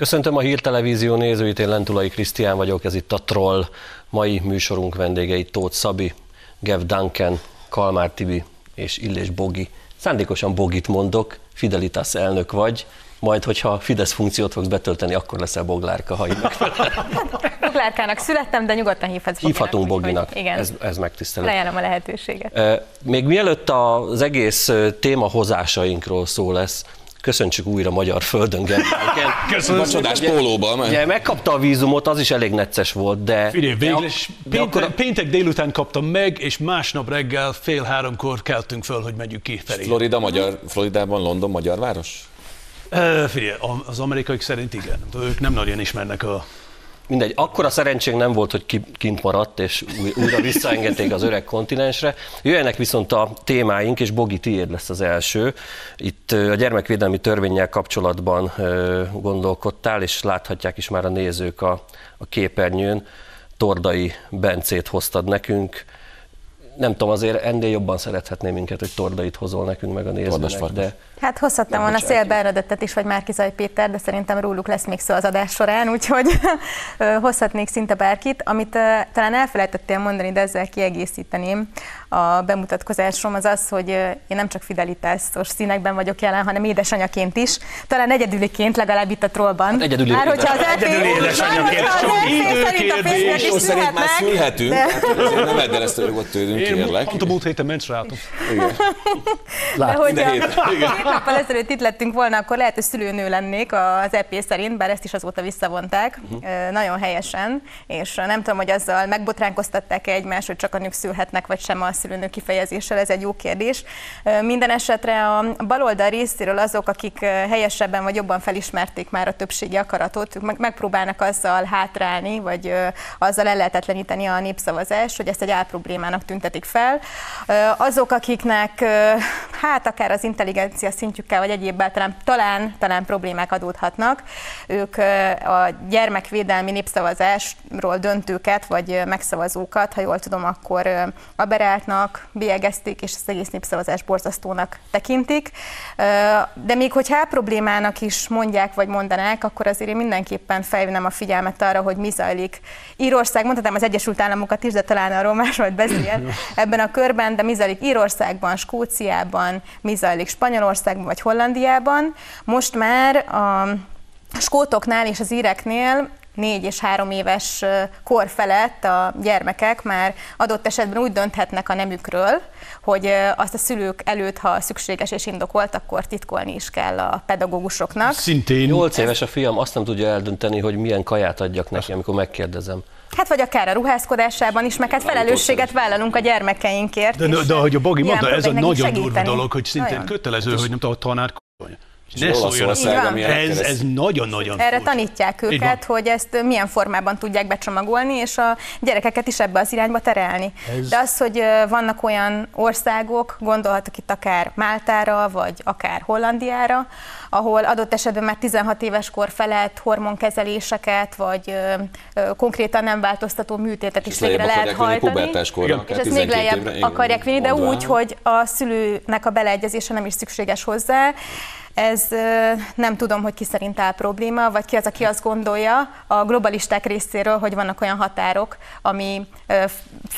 Köszöntöm a Hírtelevízió nézőit, én Lentulai Krisztián vagyok, ez itt a Troll. Mai műsorunk vendégei Tóth Szabi, Gev Duncan, Kalmár Tibi és Illés Bogi. Szándékosan Bogit mondok, Fidelitas elnök vagy, majd, hogyha Fidesz funkciót fogsz betölteni, akkor leszel Boglárka, ha így Boglárkának születtem, de nyugodtan hívhatsz Hívhatunk Boginak, igen. Ez, ez megtisztelő. Lejelem a lehetőséget. Még mielőtt az egész téma hozásainkról szó lesz, köszöntsük újra magyar földön Gergelyken. Köszönöm. A csodás pólóban. Ugye, megkapta a vízumot, az is elég necces volt, de... Figyelj, végül is péntek, akkor... péntek délután kaptam meg, és másnap reggel fél háromkor keltünk föl, hogy megyünk ki felé. Florida, magyar, Floridában London, magyar város? Uh, figyelj, az amerikaiak szerint igen. Ők nem nagyon ismernek a mindegy, akkora szerencsénk nem volt, hogy kint maradt, és újra visszaengedték az öreg kontinensre. Jöjjenek viszont a témáink, és Bogi, tiéd lesz az első. Itt a gyermekvédelmi törvényel kapcsolatban gondolkodtál, és láthatják is már a nézők a, a képernyőn. Tordai Bencét hoztad nekünk, nem tudom, azért ennél jobban szerethetné minket, hogy Tordait hozol nekünk meg a nézőnek, de... Hát hozhattam volna Szél Bernadettet is, vagy Márkizaj Péter, de szerintem róluk lesz még szó az adás során, úgyhogy hozhatnék szinte bárkit. Amit talán elfelejtettél mondani, de ezzel kiegészíteném a bemutatkozásom, az az, hogy én nem csak fidelitásos színekben vagyok jelen, hanem édesanyaként is. Talán egyedüliként, legalább itt a trollban. Hát egyedüli, Már hogyha az egyedüli édesanyaként. Szerint a férfiak is szerint már szülhetünk. Nem edd ezt tőlünk, kérlek. Pont a múlt héten menstruáltam. Igen. De hogyha két nappal ezelőtt itt lettünk volna, akkor lehet, hogy szülőnő lennék az EP szerint, bár ezt is azóta visszavonták, uh-huh. nagyon helyesen, és nem tudom, hogy azzal megbotránkoztatták-e egymást, hogy csak a nők szülhetnek, vagy sem a szülőnő kifejezéssel, ez egy jó kérdés. Minden esetre a baloldal részéről azok, akik helyesebben vagy jobban felismerték már a többségi akaratot, ők megpróbálnak azzal hátrálni, vagy azzal ellehetetleníteni a népszavazást, hogy ezt egy álproblémának tüntetik fel. Azok, akiknek hát akár az intelligencia szintjükkel, vagy egyébben talán, talán, talán problémák adódhatnak, ők a gyermekvédelmi népszavazásról döntőket, vagy megszavazókat, ha jól tudom, akkor aberáltnak, bélyegezték, és ezt egész népszavazás borzasztónak tekintik. De még hogyha problémának is mondják, vagy mondanák, akkor azért én mindenképpen felhívnám a figyelmet arra, hogy mi zajlik. Írország, mondhatnám az Egyesült Államokat is, de talán arról más majd beszél ebben a körben, de mi zajlik Írországban, Skóciában, mi zajlik Spanyolországban vagy Hollandiában. Most már a skótoknál és az íreknél négy és három éves kor felett a gyermekek már adott esetben úgy dönthetnek a nemükről, hogy azt a szülők előtt, ha szükséges és indokolt, akkor titkolni is kell a pedagógusoknak. Szintén. Nyolc éves a fiam, azt nem tudja eldönteni, hogy milyen kaját adjak neki, amikor megkérdezem. Hát vagy akár a ruházkodásában is, meg hát felelősséget vállalunk a gyermekeinkért. De, de, de ahogy a Bogi mondta, ez a nagyon durva dolog, hogy szintén nagyon. kötelező, hogy nem tudom, a tanár ne Olaszország, ami ez, ez nagyon-nagyon Erre furcsa. tanítják őket, hogy ezt milyen formában tudják becsomagolni, és a gyerekeket is ebbe az irányba terelni. Ez... De az, hogy vannak olyan országok, gondolhatok itt akár Máltára, vagy akár Hollandiára, ahol adott esetben már 16 éves kor felett hormonkezeléseket, vagy ö, ö, konkrétan nem változtató műtétet is végre lehet hajtani. Korra, és ezt még lejjebb akarják vinni, de úgy, hogy a szülőnek a beleegyezése nem is szükséges hozzá. Ez nem tudom, hogy ki szerint áll probléma, vagy ki az, aki azt gondolja a globalisták részéről, hogy vannak olyan határok, ami,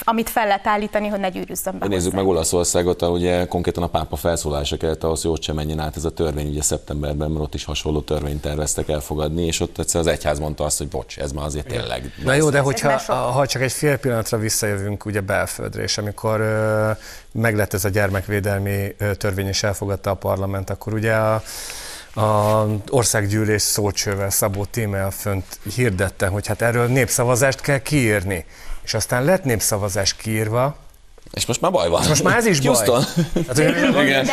amit fel lehet állítani, hogy ne gyűrűzzön be. Nézzük meg Olaszországot, ugye konkrétan a pápa felszólása kellett ahhoz, hogy ott sem menjen át ez a törvény, ugye szeptemberben, mert ott is hasonló törvényt terveztek elfogadni, és ott egyszer az egyház mondta azt, hogy bocs, ez már azért tényleg. Na jó, de hogyha ha csak egy fél pillanatra visszajövünk ugye belföldre, és amikor meglett ez a gyermekvédelmi törvény, és elfogadta a parlament, akkor ugye a a országgyűlés szócsővel Szabó Tímel fönt hirdette, hogy hát erről népszavazást kell kiírni. És aztán lett népszavazás kiírva, És most már baj van. Most már ez is Houston. baj. Hát, igen.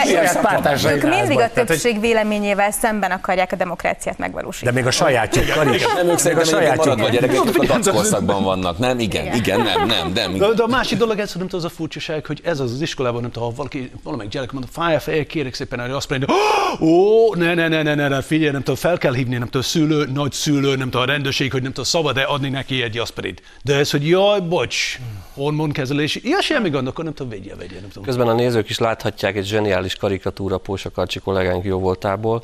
ők mindig a többség véleményével szemben akarják a demokráciát megvalósítani. De még a sajátjukkal is. Nem ők szerintem a sajátjuk a gyerekek, a dackorszakban vannak. Nem, igen, igen, igen nem, nem, nem. De, de a másik dolog, ez nem az a furcsaság, hogy ez az az iskolában, nem tudom, ha valaki, valamelyik gyerek mondja, fáj a feje, kérek szépen hogy azt mondja, ó, ne, ne, ne, ne, ne, ne, figyelj, nem tudom, fel kell hívni, nem tudom, szülő, nagy szülő, nem tudom, a rendőrség, hogy nem tudom, szabad-e adni neki egy aspirit. De ez, hogy jaj, bocs, hormonkezelés, ilyen semmi gond, akkor nem tudom, vegye, vegye, nem tudom. Közben a nézők is láthatják egy zseniális karikatúra Pósakarcsi kollégánk jó voltából,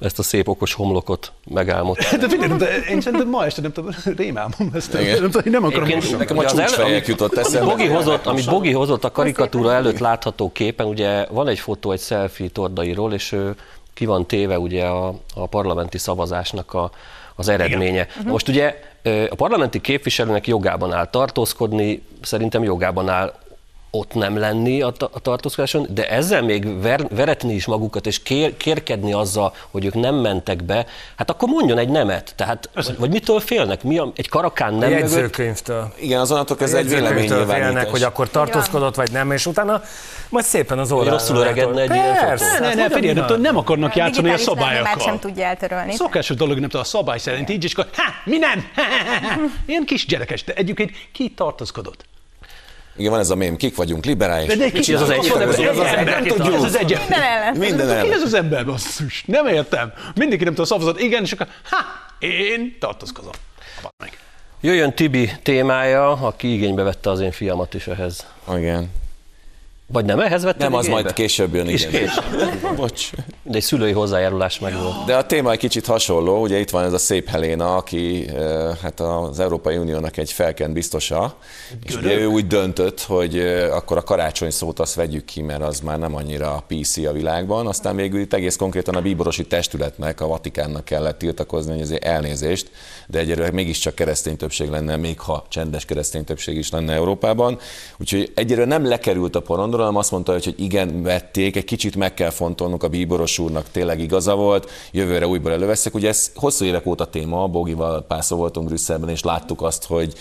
ezt a szép okos homlokot megálmodta. De figyelj, de én szerintem ma este nem tudom, rémálmom ezt. Nem, tudom, nem akarom Egyébként, nekem a csúcsfejek jutott eszembe. Bogi hozott, amit Bogi hozott a karikatúra előtt látható képen, ugye van egy fotó egy selfie tordairól, és ő ki van téve ugye a, a parlamenti szavazásnak a, az eredménye. Igen. Most ugye a parlamenti képviselőnek jogában áll tartózkodni, szerintem jogában áll ott nem lenni a, a tartózkodáson, de ezzel még ver, veretni is magukat, és kér, kérkedni azzal, hogy ők nem mentek be, hát akkor mondjon egy nemet. Tehát, vagy, vagy mitől félnek? Mi a, egy karakán nem a jegyzőkönyvtől. Mögött? Igen, azonnantól ez egy véleménynyilvánítás. hogy akkor tartózkodott, vagy nem, és utána majd szépen az oldalra. Rosszul öregedne egy ilyen fotó. Ne, ne, figyelj, nem, nem akarnak játszani a szabályokkal. sem tudja eltörölni. Szokásos dolog, nem tudom, a szabály szerint így, és akkor, ha, mi nem? Ilyen kis gyerekes, de egyébként ki tartózkodott? Igen, van ez a mém, kik vagyunk, liberális. De egy kicsit az egy, az, az, az, tudjuk. Ez az egy, minden ellen. Minden ellen. Ki ez az ember, basszus? Nem értem. Mindenki nem tud szavazott. Igen, és akkor, ha, én tartozkozom. Jöjjön Tibi témája, aki igénybe vette az én fiamat is ehhez. Igen. Vagy nem ehhez vettem Nem, az majd később jön, igen. Később. Bocs. De egy szülői hozzájárulás meg volt. De a téma egy kicsit hasonló, ugye itt van ez a szép Helena, aki hát az Európai Uniónak egy felkent biztosa, és ugye ő úgy döntött, hogy akkor a karácsony szót azt vegyük ki, mert az már nem annyira PC a világban, aztán végül itt egész konkrétan a bíborosi testületnek, a Vatikánnak kellett tiltakozni, hogy azért elnézést, de egyelőre mégiscsak keresztény többség lenne, még ha csendes keresztény többség is lenne Európában. Úgyhogy egyelőre nem lekerült a porondról, hanem azt mondta, hogy, hogy igen, vették, egy kicsit meg kell fontolnunk a bíboros úrnak, tényleg igaza volt, jövőre újból előveszek. Ugye ez hosszú évek óta téma, Bogival párszor voltunk Brüsszelben, és láttuk azt, hogy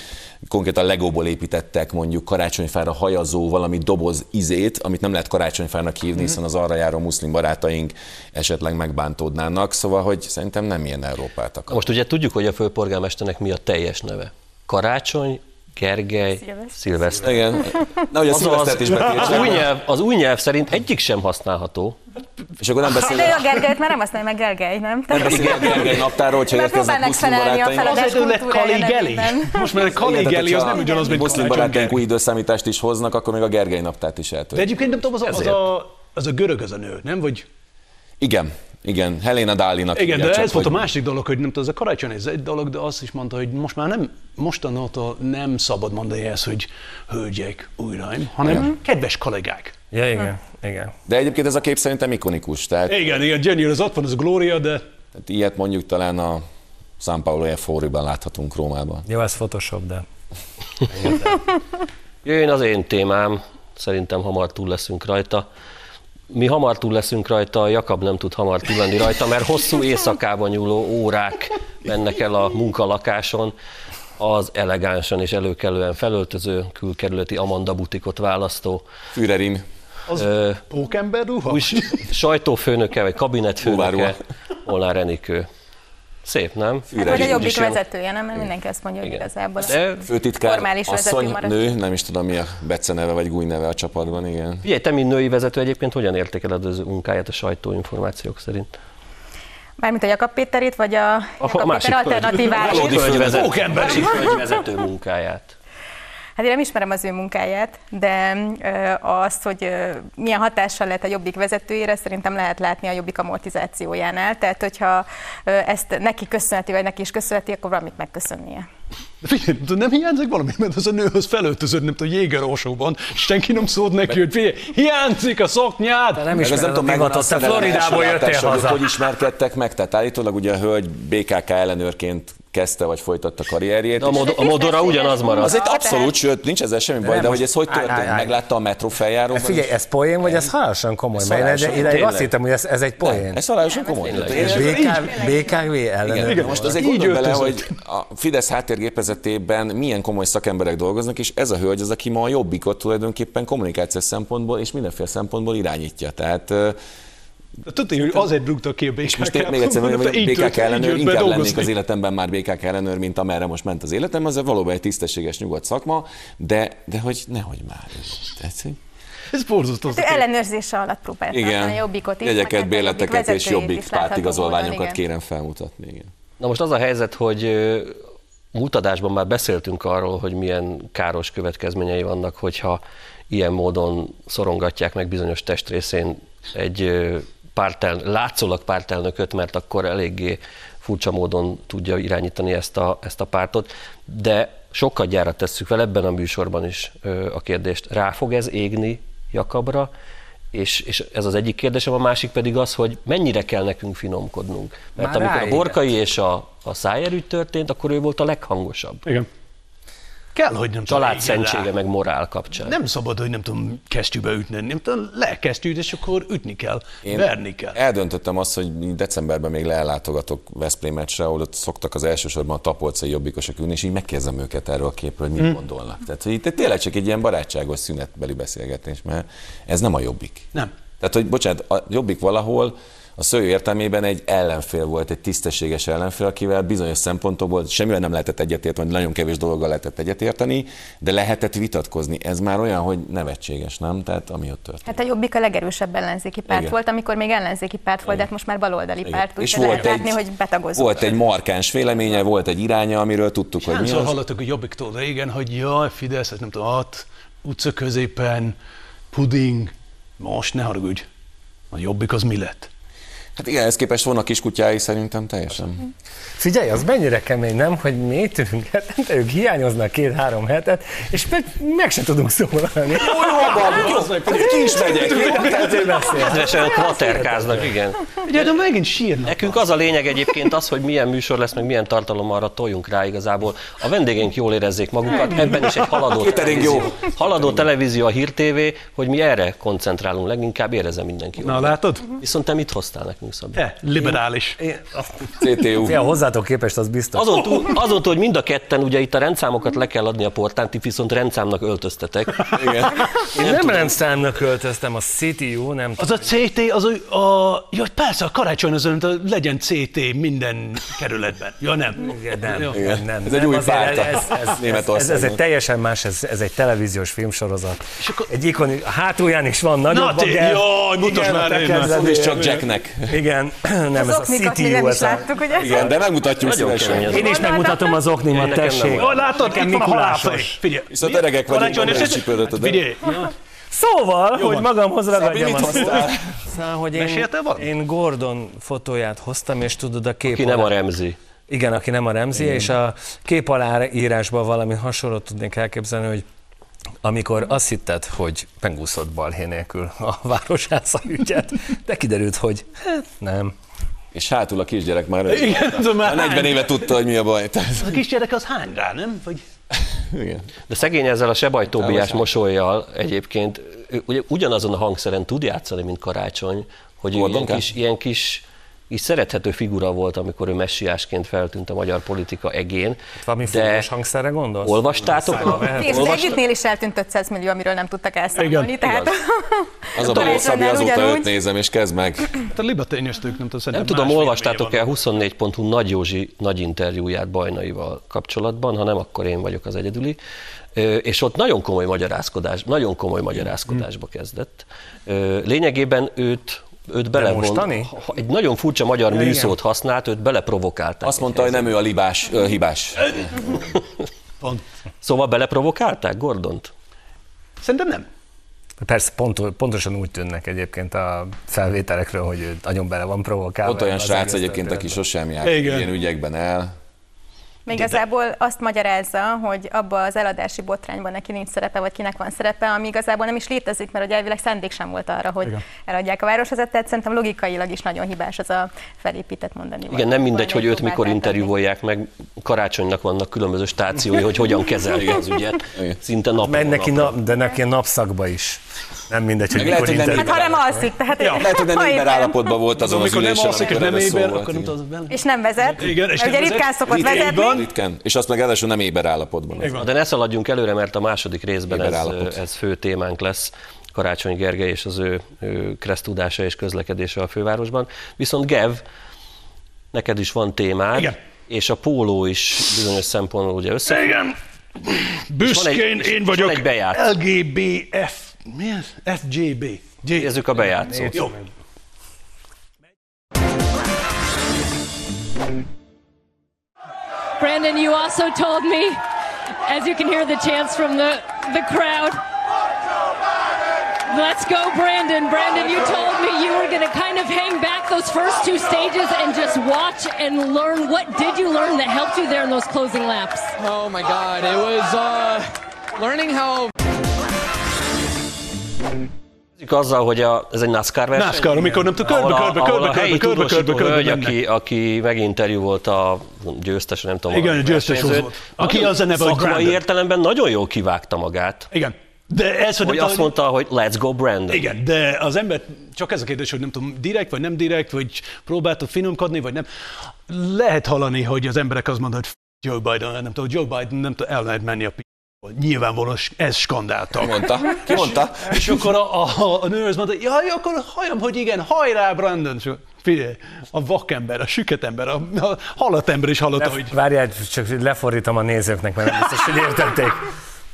konkrétan legóból építettek mondjuk karácsonyfára hajazó valami doboz izét, amit nem lehet karácsonyfának hívni, hiszen az arra járó muszlim barátaink esetleg megbántódnának, szóval hogy szerintem nem ilyen Európát akar. Most ugye tudjuk, hogy a főpolgármesternek mi a teljes neve. Karácsony, Gergely, Szilveszter. Igen. Na, hogy a Szilvesztert is az új, nyelv, az új nyelv szerint egyik sem használható. És akkor nem beszél. De a Gergelyt már nem használja meg Gergely, nem? Nem beszél a Gergely naptáról, hogyha érkeznek muszlim barátaink. Azért lett Kaligeli. Most már Kaligeli, az nem ugyanaz, mint Muszlim barátaink új időszámítást is hoznak, akkor még a Gergely naptárt is eltört. De egyébként nem tudom, az a, az a, az a görög az a nő, nem? Vagy igen, igen, Helena Dálinak. Igen, de csak, ez volt a másik dolog, hogy nem tudom, ez a karácsony ez egy dolog, de azt is mondta, hogy most már nem, mostanától nem szabad mondani ezt, hogy hölgyek, uraim, hanem igen. kedves kollégák. Ja, igen, igen. De egyébként ez a kép szerintem ikonikus. Tehát... Igen, igen, Jenny, az ott van, az a Gloria, de... Tehát ilyet mondjuk talán a San Paulo Fóriban láthatunk Rómában. Jó, ez Photoshop, de... Jöjjön az én témám, szerintem hamar túl leszünk rajta mi hamar túl leszünk rajta, Jakab nem tud hamar túl lenni rajta, mert hosszú éjszakában nyúló órák mennek el a munkalakáson, az elegánsan és előkelően felöltöző külkerületi Amanda butikot választó. Fürerin. Az ö, pókember ruha? Új sajtófőnöke, vagy kabinetfőnöke, Molnár Enikő. Szép, nem? Hát, vagy a jobbik vezetője, nem? Mert mindenki azt mondja, hogy Igen. igazából De főtitkár, formális asszony, vezető nő, nem is tudom mi a Bece neve vagy Gúj neve a csapatban, igen. Figyelj, te, mint női vezető egyébként hogyan értékeled az munkáját a sajtóinformációk szerint? Mármint a Jakab Péterét, vagy a, a Jakab Péter alternatívát? A másik vezető munkáját. Hát én nem ismerem az ő munkáját, de azt, hogy milyen hatással lehet a Jobbik vezetőjére, szerintem lehet látni a Jobbik amortizációjánál. Tehát, hogyha ezt neki köszönheti, vagy neki is köszönheti, akkor valamit megköszönnie. Figyelj, nem hiányzik valami, mert az a nőhöz felöltözött, nem tudom, jégerósóban, senki nem szólt neki, hogy figyelj, hiányzik a szoknyád! De nem is nem tudom, megvan te Floridából jöttél haza. Hogy, hogy ismerkedtek meg, tehát állítólag ugye a hölgy BKK ellenőrként kezdte vagy folytatta karrierjét. De a, mod- a modora ugyanaz marad. Az egy abszolút, sőt, nincs ezzel semmi baj, de hogy ez hogy történt? Meglátta a metró feljáróban? Figyelj, ez poén, vagy ez halálosan komoly? Ez halálosan, ideig tényleg. azt hittem, hogy ez, ez egy poén. Ez halálosan komoly. BKV. Igen, most azért Így gondolj bele, hogy a Fidesz háttérgépezetében milyen komoly szakemberek dolgoznak, és ez a hölgy az, aki ma a jobbikot tulajdonképpen kommunikációs szempontból és mindenféle szempontból irányítja. Tehát ö, Tudni, hogy azért rúgtak ki a BKK. most én még egyszer mondom, hogy BKK így ellenőr, inkább lennék dolgozni. az életemben már BKK ellenőr, mint amerre most ment az életem, az valóban egy tisztességes, nyugodt szakma, de, de hogy nehogy már. Hogy Ez borzasztó. Ő ellenőrzése alatt próbált tartani a igen, jobbikot is. jegyeket, hát a béleteket Jobbik és jobbik pártigazolványokat igen. kérem felmutatni. Igen. Na most az a helyzet, hogy ö, múltadásban már beszéltünk arról, hogy milyen káros következményei vannak, hogyha ilyen módon szorongatják meg bizonyos testrészén egy pártel, látszólag pártelnököt, mert akkor eléggé furcsa módon tudja irányítani ezt a, ezt a pártot, de sokkal gyára tesszük fel ebben a műsorban is ö, a kérdést. Rá fog ez égni Jakabra, és, és ez az egyik kérdésem, a másik pedig az, hogy mennyire kell nekünk finomkodnunk. Mert Már amikor a ráégett. Borkai és a, a Szájer ügy történt, akkor ő volt a leghangosabb. Igen. Kell, hogy nem Család szentsége rá. meg morál kapcsán. Nem szabad, hogy nem tudom, kesztyűbe ütni. Nem tudom, le kesztyűt, és akkor ütni kell, Én verni kell. eldöntöttem azt, hogy decemberben még leellátogatok Veszprém meccsre, ahol ott szoktak az elsősorban a tapolcai jobbikosok ülni, és így megkérdezem őket erről a képről, hogy mit Hm. gondolnak. Tehát, hogy itt tényleg csak egy ilyen barátságos szünetbeli beszélgetés, mert ez nem a jobbik. Nem. Tehát, hogy bocsánat, a jobbik valahol a szó értelmében egy ellenfél volt, egy tisztességes ellenfél, akivel bizonyos szempontokból semmivel nem lehetett egyetérteni, vagy nagyon kevés dologgal lehetett egyetérteni, de lehetett vitatkozni. Ez már olyan, hogy nevetséges, nem? Tehát ami ott történt. Hát a Jobbik a legerősebb ellenzéki párt Igen. volt, amikor még ellenzéki párt volt, de hát most már baloldali Igen. párt, És volt lehet egy, látni, hogy betagozó. volt egy markáns véleménye, volt egy iránya, amiről tudtuk, hogy mi az. hallottuk a Jobbiktól régen, hogy jaj, Fidesz, ez nem tudom, hat, utca középen, puding, most ne haragudj. A Jobbik az mi lett? Hát igen, ehhez képest vannak kiskutyái szerintem teljesen. Figyelj, az mennyire kemény, nem? Hogy mi itt ülünk hetente, ők hiányoznak két-három hetet, és meg, meg se tudunk szólalni. Ki is megyek, Tehát ő beszél. Rendesen kvaterkáznak, igen. Ugye, de megint sírnak. Nekünk az a lényeg egyébként az, hogy milyen műsor lesz, meg milyen tartalom arra toljunk rá igazából. A vendégeink jól érezzék magukat, ebben is egy haladó televízió. Haladó televízió a Hír TV, hogy mi erre koncentrálunk leginkább, érezze mindenki. Na, látod? Viszont te mit hoztál nekünk, Szabi? Te, liberális. Én, CTU. ja, hozzátok képest az biztos. Azon túl, azon túl, hogy mind a ketten, ugye itt a rendszámokat le kell adni a portán, ti viszont rendszámnak öltöztetek. Igen. Én nem rendszámnak költöztem, a CTU, nem Az a CT, az a, a ja, persze, a karácsony az legyen CT minden kerületben. Ja, nem. Igen, nem, Jó. nem, nem. Ez egy nem, új azért párta ez, ez, ez, ez, ez, egy teljesen más, ez, ez egy televíziós filmsorozat. És akkor- Egy ikoni, a hátulján is van nagyobb Na, jaj, mutasd már, én már. csak Jacknek. Igen, nem, Az ez a CTU. nem is láttuk, ugye? Igen, de megmutatjuk szívesen. én is megmutatom az oknimat, tessék. Jaj, látod, itt van a Mikulásos. halálfej. Figyelj. Viszont öregek vagyunk, nem a Figyelj, Szóval, hogy van. magamhoz ragadjam mit azt. hoztál? Szóval, hogy én, én Gordon fotóját hoztam, és tudod, a kép Ki nem a Remzi. Igen, aki nem a Remzi, és a kép aláírásban valami hasonlót tudnék elképzelni, hogy amikor azt hitted, hogy megúszott balhé nélkül a városháza ügyet, de kiderült, hogy hát nem. És hátul a kisgyerek már, Igen, tudom, már már 40 éve tudta, hogy mi a baj. Tehát, a kisgyerek az hány rá, nem? Vagy... igen. De szegény ezzel a sebajtóbiás Távolság. mosolyjal egyébként ugye ugyanazon a hangszeren tud játszani, mint Karácsony, hogy ő ilyen kis, ilyen kis is szerethető figura volt, amikor ő messiásként feltűnt a magyar politika egén. Valami de hangszerre gondolsz? olvastátok? És az együttnél is eltűnt 500 millió, amiről nem tudtak elszámolni. Igen, tehát Az a baj, hogy Szabi, azóta őt nézem, és kezd meg. Hát a libatényeztők nem tudom, Nem tudom, más olvastátok véleménye el 24.hu Nagy Józsi nagy interjúját Bajnaival kapcsolatban, ha nem, akkor én vagyok az egyedüli. És ott nagyon komoly magyarázkodás, nagyon komoly magyarázkodásba kezdett. Lényegében őt őt belevont, mostani? egy nagyon furcsa magyar igen. műszót használt, őt beleprovokálták. Azt mondta, hogy nem ő a libás, ö, hibás. Pont. Szóval beleprovokálták Gordont? Szerintem nem. Persze, pont, pontosan úgy tűnnek egyébként a felvételekről, hogy ő nagyon bele van provokálva. Ott olyan srác egyébként, aki sosem járt Igen. ilyen ügyekben el. Még igazából azt magyarázza, hogy abba az eladási botrányban neki nincs szerepe, vagy kinek van szerepe, ami igazából nem is létezik, mert ugye elvileg szándék sem volt arra, hogy Igen. eladják a városvezetet, tehát szerintem logikailag is nagyon hibás az a felépített mondani. Igen, nem mindegy, hogy őt mikor interjúvolják meg, karácsonynak vannak különböző stációi, hogy hogyan kezeli az ügyet. Szinte nap. neki nap, de neki napszakba is. Nem mindegy, hogy mikor lehet, hogy nem Hát ha nem alszik, tehát ja. Lehet, hogy nem éber állapotban volt azon az ülésen, nem alszik, és nem éber, akkor nem tudod És nem vezet. Igen, és ugye ritkán szokott vezetni. Ritkán, és azt meg először nem éber állapotban. De ne szaladjunk előre, mert a második részben ez, ez fő témánk lesz. Karácsony Gergely és az ő, ő tudása és közlekedése a fővárosban. Viszont Gev, neked is van témád, Igen. és a póló is bizonyos szempontból ugye össze. Igen. Büszkén én vagyok LGBF mi ez? FJB. Nézzük a bejátszót. Jó. Brandon, you also told me, as you can hear the chants from the, the crowd, Let's go, Brandon. Brandon, you told me you were going to kind of hang back those first two stages and just watch and learn. What did you learn that helped you there in those closing laps? Oh my God. It was uh, learning how azzal, hogy a, ez egy NASCAR verseny. NASCAR, amikor nem tudom, körbe, körbe, körbe, körbe, körbe, körbe, körbe, hölgy, aki, aki meginterjú volt a győztes, nem tudom. Igen, a győztes volt. Aki az a neve, hogy Szakmai értelemben nagyon jól kivágta magát. Igen. De ez, hogy, hogy azt mondta, hogy let's go Brandon. Igen, de az ember, csak ez a kérdés, hogy nem tudom, direkt vagy nem direkt, vagy próbálta finomkodni, vagy nem. Lehet hallani, hogy az emberek azt mondják, hogy Joe Biden, nem tudom, Joe Biden nem tudom, el lehet menni a Nyilvánvalóan ez skandálta. Mondta? Ki mondta? És, és akkor a, a, a nő az mondta, jaj, akkor halljam, hogy igen, hajrá, Brandon. Figyelj, a vakember, a süketember, a, a halott ember is hallotta, hogy... Várjál, csak lefordítom a nézőknek, mert nem biztos, hogy értették.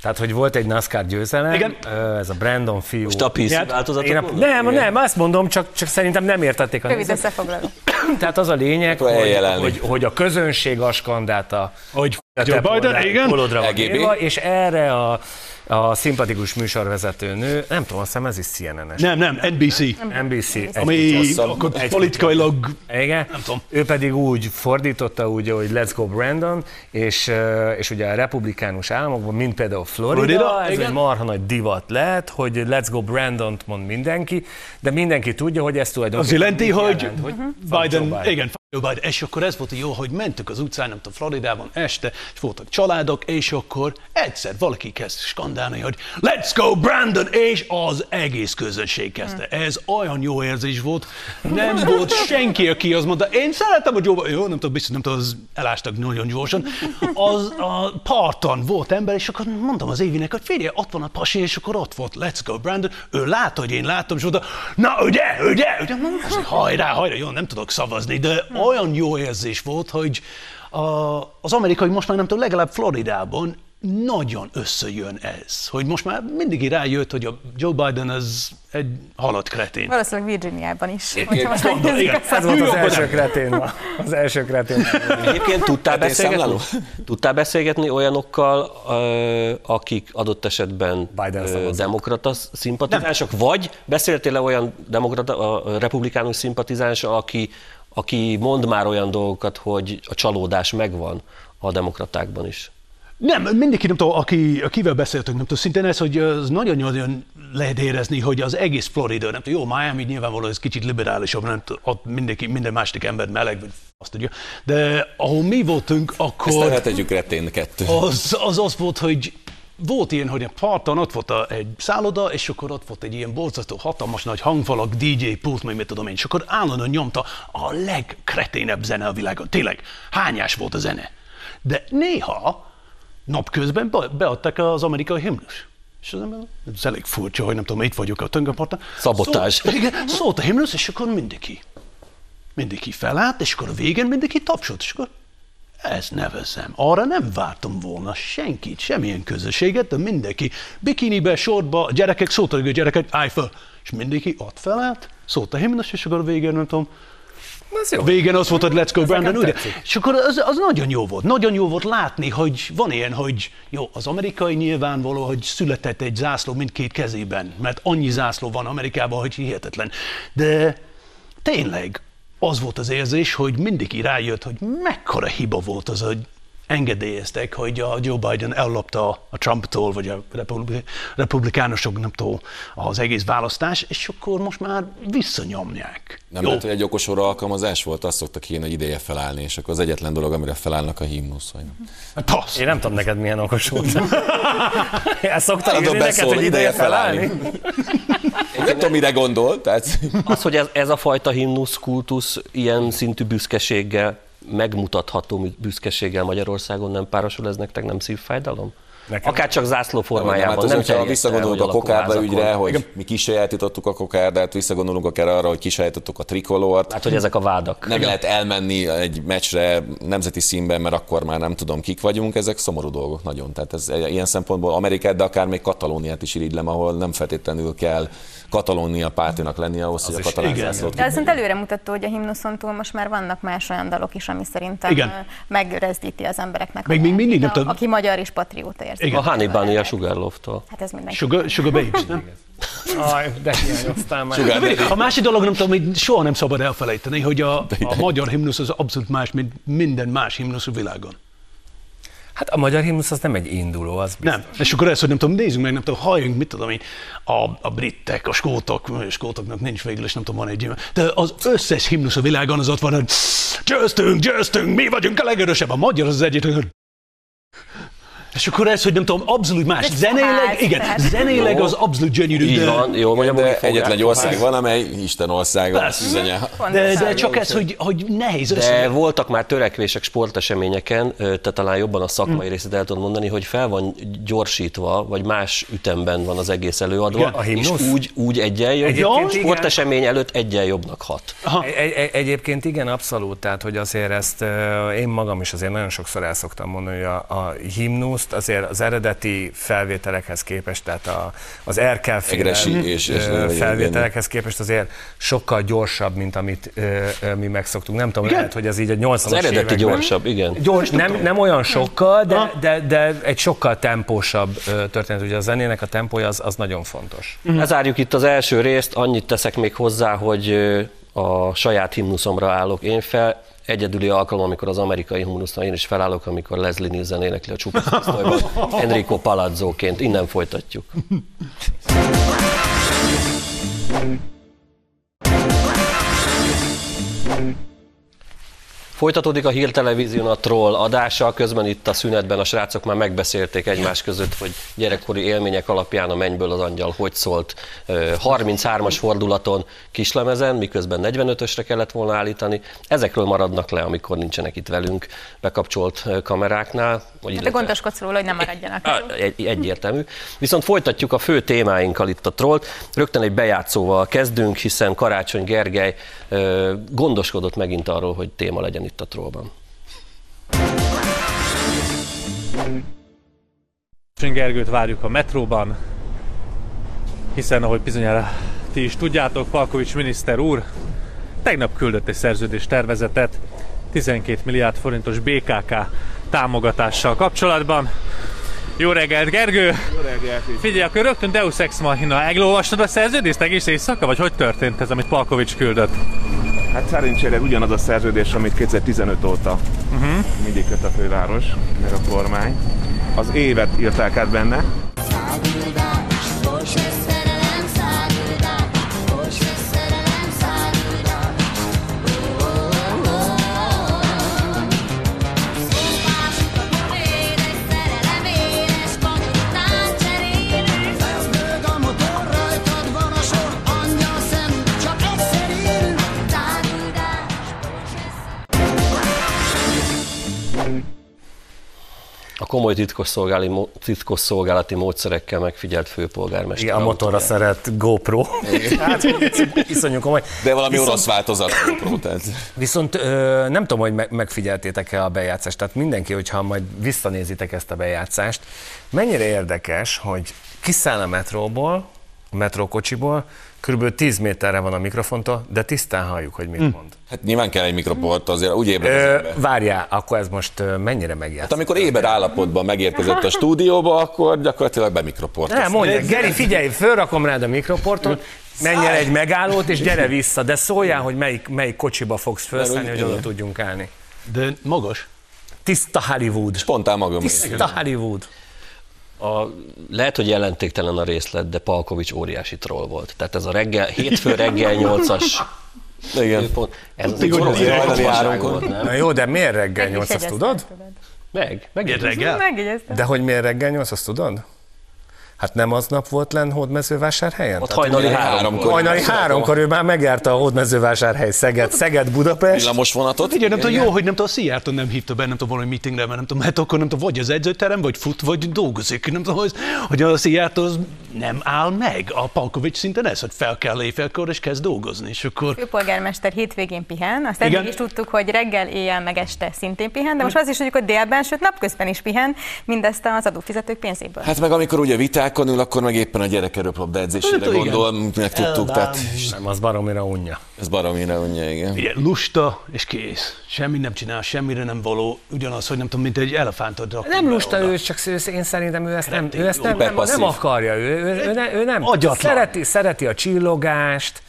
Tehát, hogy volt egy NASCAR győzelem, Igen. ez a Brandon fiú. Most a PC hát, változatot nem, nem, nem, azt mondom, csak, csak szerintem nem értették a Rövid összefoglaló. Tehát az a lényeg, hogy, hogy, hogy, a közönség a skandálta. Hogy Joe Biden, igen. és erre a a szimpatikus műsorvezető nő, nem tudom, azt hiszem ez is CNN-es. Nem, nem, NBC. NBC. Ami akkor politikailag... Igen, nem tudom. Ő pedig úgy fordította, úgy, hogy Let's go Brandon, és, és ugye a republikánus államokban, mint például Florida, Florida ez igen. egy marha nagy divat lehet, hogy Let's go Brandon-t mond mindenki, de mindenki tudja, hogy ez tulajdonképpen... Az jelenti, hogy, jelent, hogy Biden, Biden, igen, Biden, és akkor ez volt jó, hogy mentük az utcán, nem tudom, Floridában este, és voltak családok, és akkor egyszer valaki kezd skandálni, hogy let's go Brandon, és az egész közönség kezdte. Ez olyan jó érzés volt, nem volt senki, aki azt mondta, én szeretem a Joe jó, nem tudom, biztos, nem tudom, az elástak nagyon gyorsan. Az a parton volt ember, és akkor mondtam az Évinek, hogy figyelj, ott van a pasi, és akkor ott volt, let's go Brandon, ő látta, hogy én láttam, és mondta, na ugye, ugye, ugye, mondom, hajrá, hajrá, jó, nem tudok szavazni, de olyan jó érzés volt, hogy a, az amerikai most már nem tudom, legalább Floridában nagyon összejön ez, hogy most már mindig rájött, hogy a Joe Biden az egy halott kretén. Valószínűleg Virginiában is. Ez volt az első kretén Az első kretén. Egyébként tudtál beszélgetni, tudtál beszélgetni olyanokkal, akik adott esetben Biden demokrata szimpatizánsok, vagy beszéltél-e olyan demokrata, republikánus szimpatizánssal, aki, aki mond már olyan dolgokat, hogy a csalódás megvan a demokratákban is? Nem, mindenki, nem tudom, aki, akivel beszéltünk, nem tudom, szintén ez, hogy az nagyon-nagyon lehet érezni, hogy az egész Florida, nem tudom, jó, Miami nyilvánvalóan ez kicsit liberálisabb, nem tudom, ott mindenki, minden másik ember meleg, vagy azt tudja, de ahol mi voltunk, akkor... Ezt tegyük retén kettő. Az, az az volt, hogy volt ilyen, hogy a parton ott volt egy szálloda, és akkor ott volt egy ilyen borzasztó, hatalmas nagy hangfalak, DJ pult, meg mit tudom én, és akkor állandóan nyomta a legkreténebb zene a világon. Tényleg, hányás volt a zene. De néha napközben beadták az amerikai himnus. És az ember, ez elég furcsa, hogy nem tudom, itt vagyok a tengerparton. Szabotás. Szólt, igen, szólt a himnusz, és akkor mindenki. Mindenki felállt, és akkor a végén mindenki tapsolt, és akkor ezt nevezem. Arra nem vártam volna senkit, semmilyen közösséget, de mindenki bikinibe, sortba, a gyerekek szóltak, a gyerekek, állj fel. És mindenki ott felállt, szólt a himnusz, és akkor a végén nem tudom, ez jó. Végén az volt, hogy let's go Brandon, ugye? És akkor az, az nagyon jó volt. Nagyon jó volt látni, hogy van ilyen, hogy jó, az amerikai nyilvánvaló, hogy született egy zászló mindkét kezében, mert annyi zászló van Amerikában, hogy hihetetlen. De tényleg az volt az érzés, hogy mindig rájött, hogy mekkora hiba volt az, hogy engedélyeztek, hogy a Joe Biden ellopta a Trumptól, vagy a republikánusok, nem tudom, az egész választás, és akkor most már visszanyomják. Nem Jó. lehet, hogy egy okos alkalmazás volt, azt szoktak kéne, hogy ideje felállni, és akkor az egyetlen dolog, amire felállnak a himnusz. Vagy... Hát, Én nem tudom neked milyen okos volt. Ezt szoktál írni neked, hogy ideje felállni? felállni. Én nem tudom, mire gondol. Tehát... Az, hogy ez, ez a fajta himnusz kultusz ilyen szintű büszkeséggel, megmutatható büszkeséggel Magyarországon nem párosul, ez nektek nem szívfájdalom? Nekem Akár csak zászló formájában. Nem, nem visszagondolunk a kokárda ügyre, hogy Igen. mi kisajátítottuk a kokárdát, visszagondolunk akár arra, hogy kisajátítottuk a trikolort. Hát, hogy ezek a vádak. Nem Igen. lehet elmenni egy meccsre nemzeti színben, mert akkor már nem tudom, kik vagyunk, ezek szomorú dolgok nagyon. Tehát ez ilyen szempontból Amerikát, de akár még Katalóniát is irigylem, ahol nem feltétlenül kell Katalónia pártinak lennie ahhoz, hogy a katalán zászlót. De azért előremutató, hogy a himnuszon túl most már vannak más olyan dalok is, ami szerintem igen. megrezdíti az embereknek. Még, még mindig nem tudom. Aki magyar és patrióta érzi. Igen. A Bunny a Sugarloaf-tól. Hát ez mindenki. Sugar, sugar Babes, nem? Aj, de hiányoztál már. A másik dolog, nem tudom, hogy soha nem szabad elfelejteni, hogy a, a magyar himnusz az abszolút más, mint minden más himnusz a világon. Hát a magyar himnusz az nem egy induló, az biztos. Nem, és akkor ezt, hogy nem tudom, nézzük meg, nem tudom, halljunk, mit tudom én, a, a britek, a skótok, a skótoknak nincs végül, és nem tudom, van egy de az összes himnusz a világon az ott van, hogy győztünk, győztünk, mi vagyunk a legerősebb, a magyar az az egyik, és akkor ez, hogy nem tudom, abszolút más. Ez zenéleg, igen, zenéleg az abszolút gyönyörű. Így de, van, jó, mondjam, de egyetlen egy ország van, amely Isten ország. De, de csak ez, hogy, hogy nehéz De össze. voltak már törekvések sporteseményeken, te talán jobban a szakmai hmm. részét el tudod mondani, hogy fel van gyorsítva, vagy más ütemben van az egész előadva, igen, a és úgy, úgy egyen jobb. Egyébként sportesemény előtt egyen jobbnak hat. Egy, egy, egyébként igen, abszolút. Tehát, hogy azért ezt én magam is azért nagyon sokszor el szoktam mondani, hogy a, a himnusz Ghost azért az eredeti felvételekhez képest, tehát a, az Erkel felvételekhez képest azért sokkal gyorsabb, mint amit ö, ö, mi megszoktunk. Nem tudom, igen? lehet, hogy ez így a 80-as Az eredeti években, gyorsabb, igen. Gyors, nem, nem olyan sokkal, de, de, de egy sokkal tempósabb történet. Ugye a zenének a tempója az, az nagyon fontos. Uh-huh. Ezárjuk itt az első részt, annyit teszek még hozzá, hogy a saját himnuszomra állok én fel, egyedüli alkalom, amikor az amerikai himnuszra én is felállok, amikor Leslie Nielsen énekli a csupasz Enrico Palazzóként. Innen folytatjuk. Folytatódik a hírtelevízión a troll adása, közben itt a szünetben a srácok már megbeszélték egymás között, hogy gyerekkori élmények alapján a mennyből az angyal hogy szólt 33-as fordulaton kislemezen, miközben 45-ösre kellett volna állítani. Ezekről maradnak le, amikor nincsenek itt velünk bekapcsolt kameráknál. Vagy hát gondoskodsz róla, hogy nem maradjanak. Egy, egyértelmű. Viszont folytatjuk a fő témáinkkal itt a trollt. Rögtön egy bejátszóval kezdünk, hiszen Karácsony Gergely gondoskodott megint arról, hogy téma legyen itt a trollban. Gergőt várjuk a metróban, hiszen ahogy bizonyára ti is tudjátok, Palkovics miniszter úr tegnap küldött egy szerződés tervezetet 12 milliárd forintos BKK támogatással kapcsolatban. Jó reggelt, Gergő! Jó reggelt! Figyelj, akkor rögtön Deus Ex Machina. Elolvastad a szerződést egész éjszaka, vagy hogy történt ez, amit Palkovics küldött? Hát szerencsére ugyanaz a szerződés, amit 2015 óta uh-huh. mindig köt a főváros, meg a kormány. Az évet írták át benne. Komoly titkosszolgálati, titkosszolgálati módszerekkel megfigyelt főpolgármester. Igen, a motorra szeret GoPro. hát, iszonyú komoly. De valami Viszont... orosz változat GoPro. Tehát. Viszont ö, nem tudom, hogy megfigyeltétek-e a bejátszást, tehát mindenki, hogyha majd visszanézitek ezt a bejátszást, mennyire érdekes, hogy kiszáll a metróból, a metrókocsiból, Körülbelül 10 méterre van a mikrofontól, de tisztán halljuk, hogy mit hm. mond. Hát nyilván kell egy mikroport, azért úgy ébred az Várjál, akkor ez most mennyire megjátszik? Hát amikor éber állapotban megérkezett a stúdióba, akkor gyakorlatilag bemikroport. Nem, mondja, Geri, figyelj, fölrakom rád a mikroportot, menj el egy megállót, és gyere vissza, de szóljál, hogy melyik, melyik kocsiba fogsz felszállni, hogy oda tudjunk állni. De magas. Tiszta Hollywood. Spontán magam. Tiszta Hollywood. A, lehet, hogy jelentéktelen a részlet, de Palkovics óriási troll volt. Tehát ez a reggel, hétfő reggel 8-as Igen. pont, ez az egy azért hajnali fasság háromkor. volt, nem? Na jó, de miért reggel Meg is 8 azt tudod? Meg, meg Miért reggel? Megjegyeztem. De hogy miért reggel 8 azt tudod? Hát nem aznap volt lenn Hódmezővásárhelyen? Ott hajnali háromkor. Hajnali háromkor ő már megjárta a Hódmezővásárhely Szeged, Szeged, Budapest. Villamos vonatot. Ugye nem tudom, jó, hogy nem tudom, a Szijjártó nem hívta be, nem tudom, valami meetingre, mert nem tudom, mert akkor nem tudom, vagy az edzőterem, vagy fut, vagy dolgozik. Nem tudom, hogy, hogy a Szijjártó az nem áll meg. A Palkovics szinten ez, hogy fel kell éjfélkor, és kezd dolgozni, és akkor... Főpolgármester hétvégén pihen, azt Igen. eddig is tudtuk, hogy reggel, éjjel, meg este szintén pihen, de most az is tudjuk, hogy délben, sőt napközben is pihen, mindezt az adófizetők pénzéből. Hát meg amikor ugye vitákon ül, akkor meg éppen a gyerek röplabda edzésére Hát, gondol, meg tudtuk, tehát Nem, az baromira unja. ez baromira unja, igen. Ugye, lusta, és kész. Semmi nem csinál, semmire nem való. Ugyanaz, hogy nem tudom, mint egy elefántot Nem lusta oda. ő, csak ő- én szerintem ő ezt nem, ő ezt nem, nem, nem akarja, ő, ő, ő, ne- ő nem. Agyatlan. Szereti, szereti a csillogást,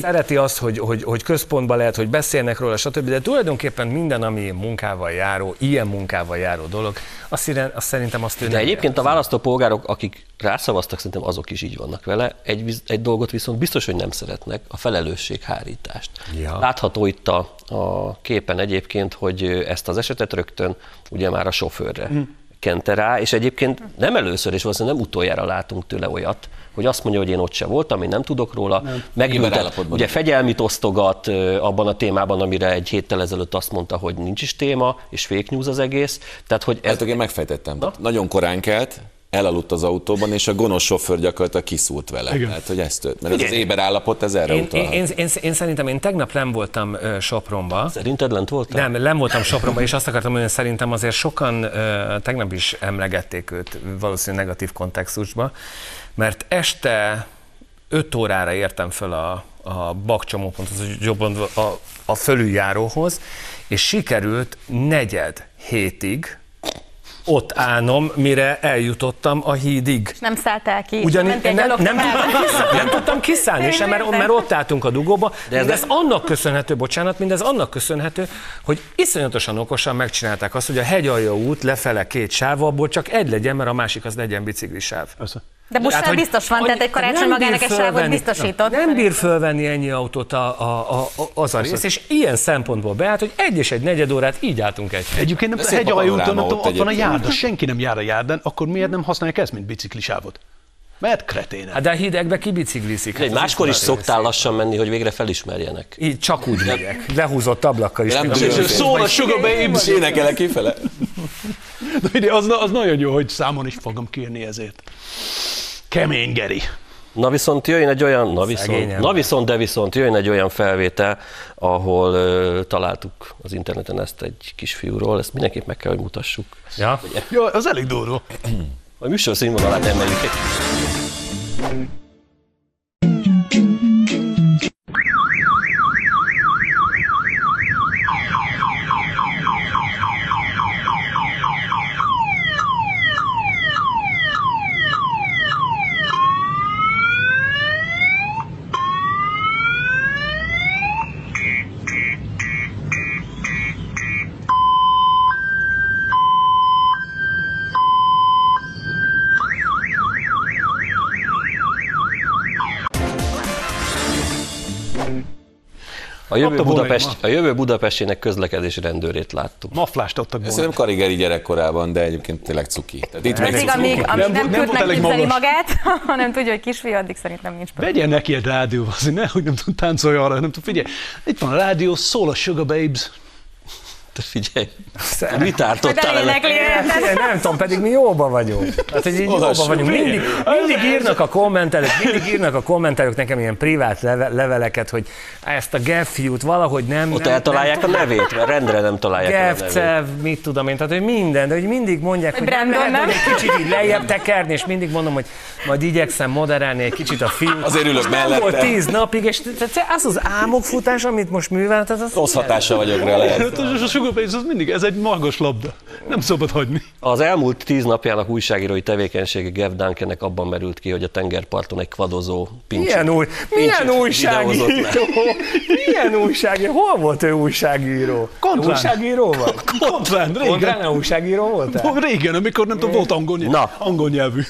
szereti azt, hogy, hogy, hogy központban lehet, hogy beszélnek róla, stb. De tulajdonképpen minden, ami munkával járó, ilyen munkával járó dolog, azt, ire- azt szerintem azt ő De egyébként a választópolgárok, akik rászavaztak, szerintem azok is így vannak vele. Egy, egy dolgot viszont biztos, hogy nem szeretnek, a felelősséghárítást. Ja. Látható itt a, a képen egyébként, hogy ezt az esetet rögtön ugye már a sofőrre Hm. Kente rá, és egyébként nem először, és valószínűleg nem utoljára látunk tőle olyat, hogy azt mondja, hogy én ott se voltam, én nem tudok róla, megbüntet, Éberállapotban. ugye fegyelmit osztogat abban a témában, amire egy héttel ezelőtt azt mondta, hogy nincs is téma, és fake news az egész, tehát hogy ez, Hát én megfejtettem. Tehát Nagyon korán kelt, elaludt az autóban, és a gonosz sofőr gyakorlatilag kiszúrt vele. Igen. Tehát, hogy ez tört. Mert ez az éber állapot, ez erre Én, utal. én, én, én, én, szerintem én tegnap nem voltam ö, Sopronba. Szerinted lent voltál? Nem, nem voltam Sopronba, és azt akartam mondani, hogy szerintem azért sokan ö, tegnap is emlegették őt valószínűleg negatív kontextusba, mert este 5 órára értem föl a, a bakcsomóponthoz, a, jobban a, a fölüljáróhoz, és sikerült negyed hétig ott állnom, mire eljutottam a hídig. Nem szálltál ki, mentél nem, nem, tudtam kiszállni, nem tudtam kiszállni, sem, mert, mert ott álltunk a dugóba. De ez mindez annak köszönhető, bocsánat, mindez annak köszönhető, hogy iszonyatosan okosan megcsinálták azt, hogy a hegyalja út lefele két sáv, abból csak egy legyen, mert a másik az legyen biciklisáv. Persze. De most Hát, már hogy biztos van, annyi- tehát egy karácsony magának egy sávot biztosított. Nem bír fölvenni ennyi autót a, a, a, az a rész, és ilyen szempontból beállt, hogy egy és egy negyed órát így álltunk egy. Egyébként nem panoráma tudom, ott van a járda, senki nem jár a járdán, akkor miért nem használják ezt, mint biciklisávot? Mert kretének. Hát de a hidegbe kibicikliszik. Egy Hát máskor is szoktál szép. lassan menni, hogy végre felismerjenek. Így csak úgy megyek. Lehúzott ablakkal is. Nem. Szól a Sugar Babes! Énekelek kifele. De ugye az, az nagyon jó, hogy számon is fogom kérni ezért. Kemény Geri. Na viszont jöjjön egy olyan, na viszont, na viszont, de viszont jöjjön egy olyan felvétel, ahol ö, találtuk az interneten ezt egy kisfiúról, ezt mindenképp meg kell, hogy mutassuk. Ja. Jó, az elég durva. A műsor színvonalát emeljük egy jövő, Budapest, a jövő Budapestének közlekedési rendőrét láttuk. Maflást adtak volna. Szerintem Karigeri gyerekkorában, de egyébként tényleg cuki. Tehát itt még amíg, amíg Nem nem, tud magát, hanem tudja, hogy kisfiú, addig szerintem nincs probléma. Vegyen neki egy rádió, azért ne, hogy nem tud táncolni arra, nem tud, figyelj, itt van a rádió, szól a Sugar Babes, Te figyelj, mit ártottál őket. Figyelj, nem tudom, pedig mi jóban vagyunk. Hát, hogy így jóban Olvassuk. vagyunk. Mindig, mindig írnak a kommentelők, mindig írnak a kommentelők nekem ilyen privát leve, leveleket, hogy ezt a Gev fiút valahogy nem... Ott nem, eltalálják a nevét, mert rendre nem találják el a nevét. Mit tudom én, tehát hogy minden, de hogy mindig mondják, hogy nem Brandon, hogy nem? egy kicsit így lejjebb tekerni, és mindig mondom, hogy majd igyekszem moderálni egy kicsit a fiút. Azért ülök nem mellette. volt tíz napig, és tehát az az álmokfutás, amit most művel, tehát az Rossz hatással vagyok rá lehet. A nyugodtan, az mindig, ez egy magas labda. Nem szabad hagyni. Az elmúlt tíz napjának újságírói tevékenysége Gev Duncannek abban merült ki, hogy a tengerparton egy kvadozó pincs. Milyen, új, milyen újságíró? milyen újságíró? Hol volt ő újságíró? Kontrán. Újságíró volt? Kontrán, régen. Kontrán újságíró volt? Régen, amikor nem tudom, volt angol, nyelv, Na. angol nyelvű.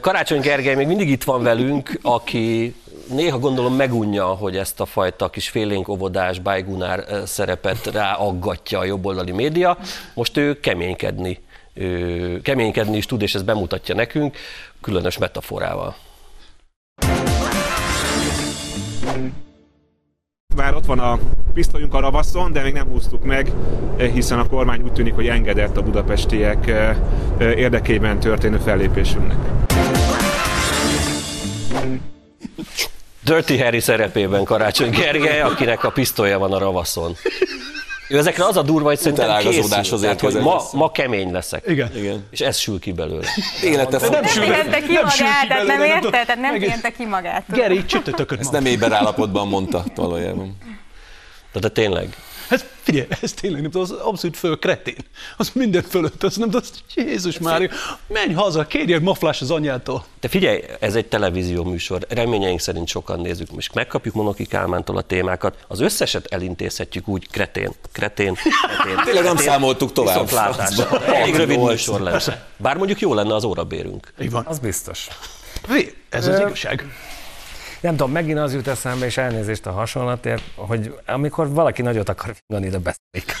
Karácsony Gergely még mindig itt van velünk, aki néha gondolom megunja, hogy ezt a fajta kis félénk óvodás bájgunár szerepet ráaggatja a jobboldali média. Most ő keménykedni, ö, keménykedni is tud, és ezt bemutatja nekünk, különös metaforával. Már ott van a pisztolyunk a ravaszon, de még nem húztuk meg, hiszen a kormány úgy tűnik, hogy engedett a budapestiek érdekében történő fellépésünknek. Dirty Harry szerepében Karácsony Gergely, akinek a pisztolya van a ravaszon. Ő ezekre az a durva, hogy szerintem készül, tehát, hogy ma, lesz. ma kemény leszek. Igen. Igen. És ez sül ki belőle. Élete nem Nem érte ki nem sül ki magát, tehát nem érte, tehát nem érte ki magát. Geri, csütörtököt Ezt nem éber állapotban mondta valójában. De, de tényleg. Ez, figyelj, ez tényleg nem tudom, az abszolút föl kretén. Az minden fölött, az nem tudom, az, Jézus Mária, menj haza, kérj egy maflás az anyától. De figyelj, ez egy televízió műsor, reményeink szerint sokan nézzük. Most megkapjuk Monoki Kálmántól a témákat, az összeset elintézhetjük úgy, kretén, kretén, kretén. Tényleg nem számoltuk tovább. Elég rövid műsor lenne. Bár mondjuk jó lenne az órabérünk. Így van. Az biztos. Ez az igazság. Nem tudom, megint az jut eszembe, és elnézést a hasonlatért, hogy amikor valaki nagyot akar fingani, de beszélik.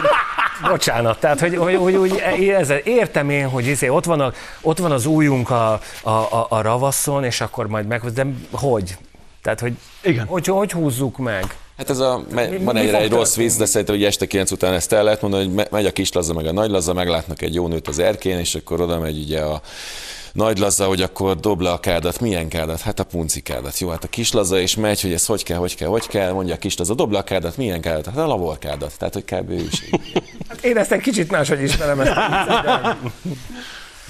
Bocsánat, tehát hogy, hogy, hogy, hogy ezzel értem én, hogy izé, ott, van a, ott van az újunk a, a, a, a ravaszon, és akkor majd meg, de hogy? Tehát, hogy, Igen. hogy, hogy húzzuk meg? Hát ez a, me, Mi- van mi egy, rossz vicc, de szerintem, hogy este 9 után ezt el lehet mondani, hogy me- megy a kis lazza meg a nagy lazza, meglátnak egy jó nőt az erkén, és akkor oda megy ugye a nagy lazza, hogy akkor dob le a kádat. Milyen kádat? Hát a punci kádat. Jó, hát a kis lazza és megy, hogy ez hogy kell, hogy kell, hogy kell, mondja a kis lazza, dob le a kádat. Milyen kádat? Hát a lavor kádat. Tehát, hogy kb. is. így. Én ezt egy kicsit máshogy ismerem ezt.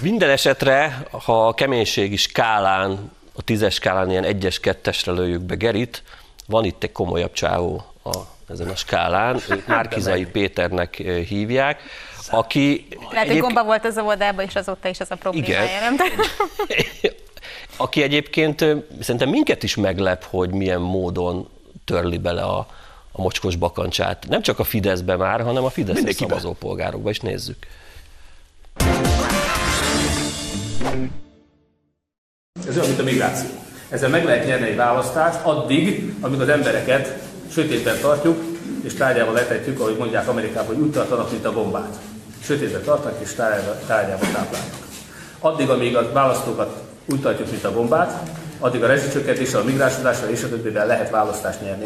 Minden esetre, ha a keménységi skálán, a tízes skálán ilyen egyes, kettesre lőjük be Gerit, van itt egy komolyabb csávó a, ezen a skálán, őt Márkizai Péternek eh, hívják, aki Lehet, hogy egyéb- gomba volt az óvodában, és azóta is az a problémája, nem? aki egyébként szerintem minket is meglep, hogy milyen módon törli bele a, a mocskos bakancsát. Nem csak a Fideszbe már, hanem a Fideszes Mindenkibe. szavazópolgárokba is nézzük. Ez olyan, mint a migráció. Ezzel meg lehet nyerni egy választást addig, amíg az embereket sötétben tartjuk, és tárgyával letetjük, ahogy mondják Amerikában, hogy úgy tartanak, mint a bombát. Sötétben tartanak, és tárgyával táplálnak. Addig, amíg a választókat úgy tartjuk, mint a bombát, addig a rezsicsökkentéssel, a migránsodással és a többivel lehet választást nyerni.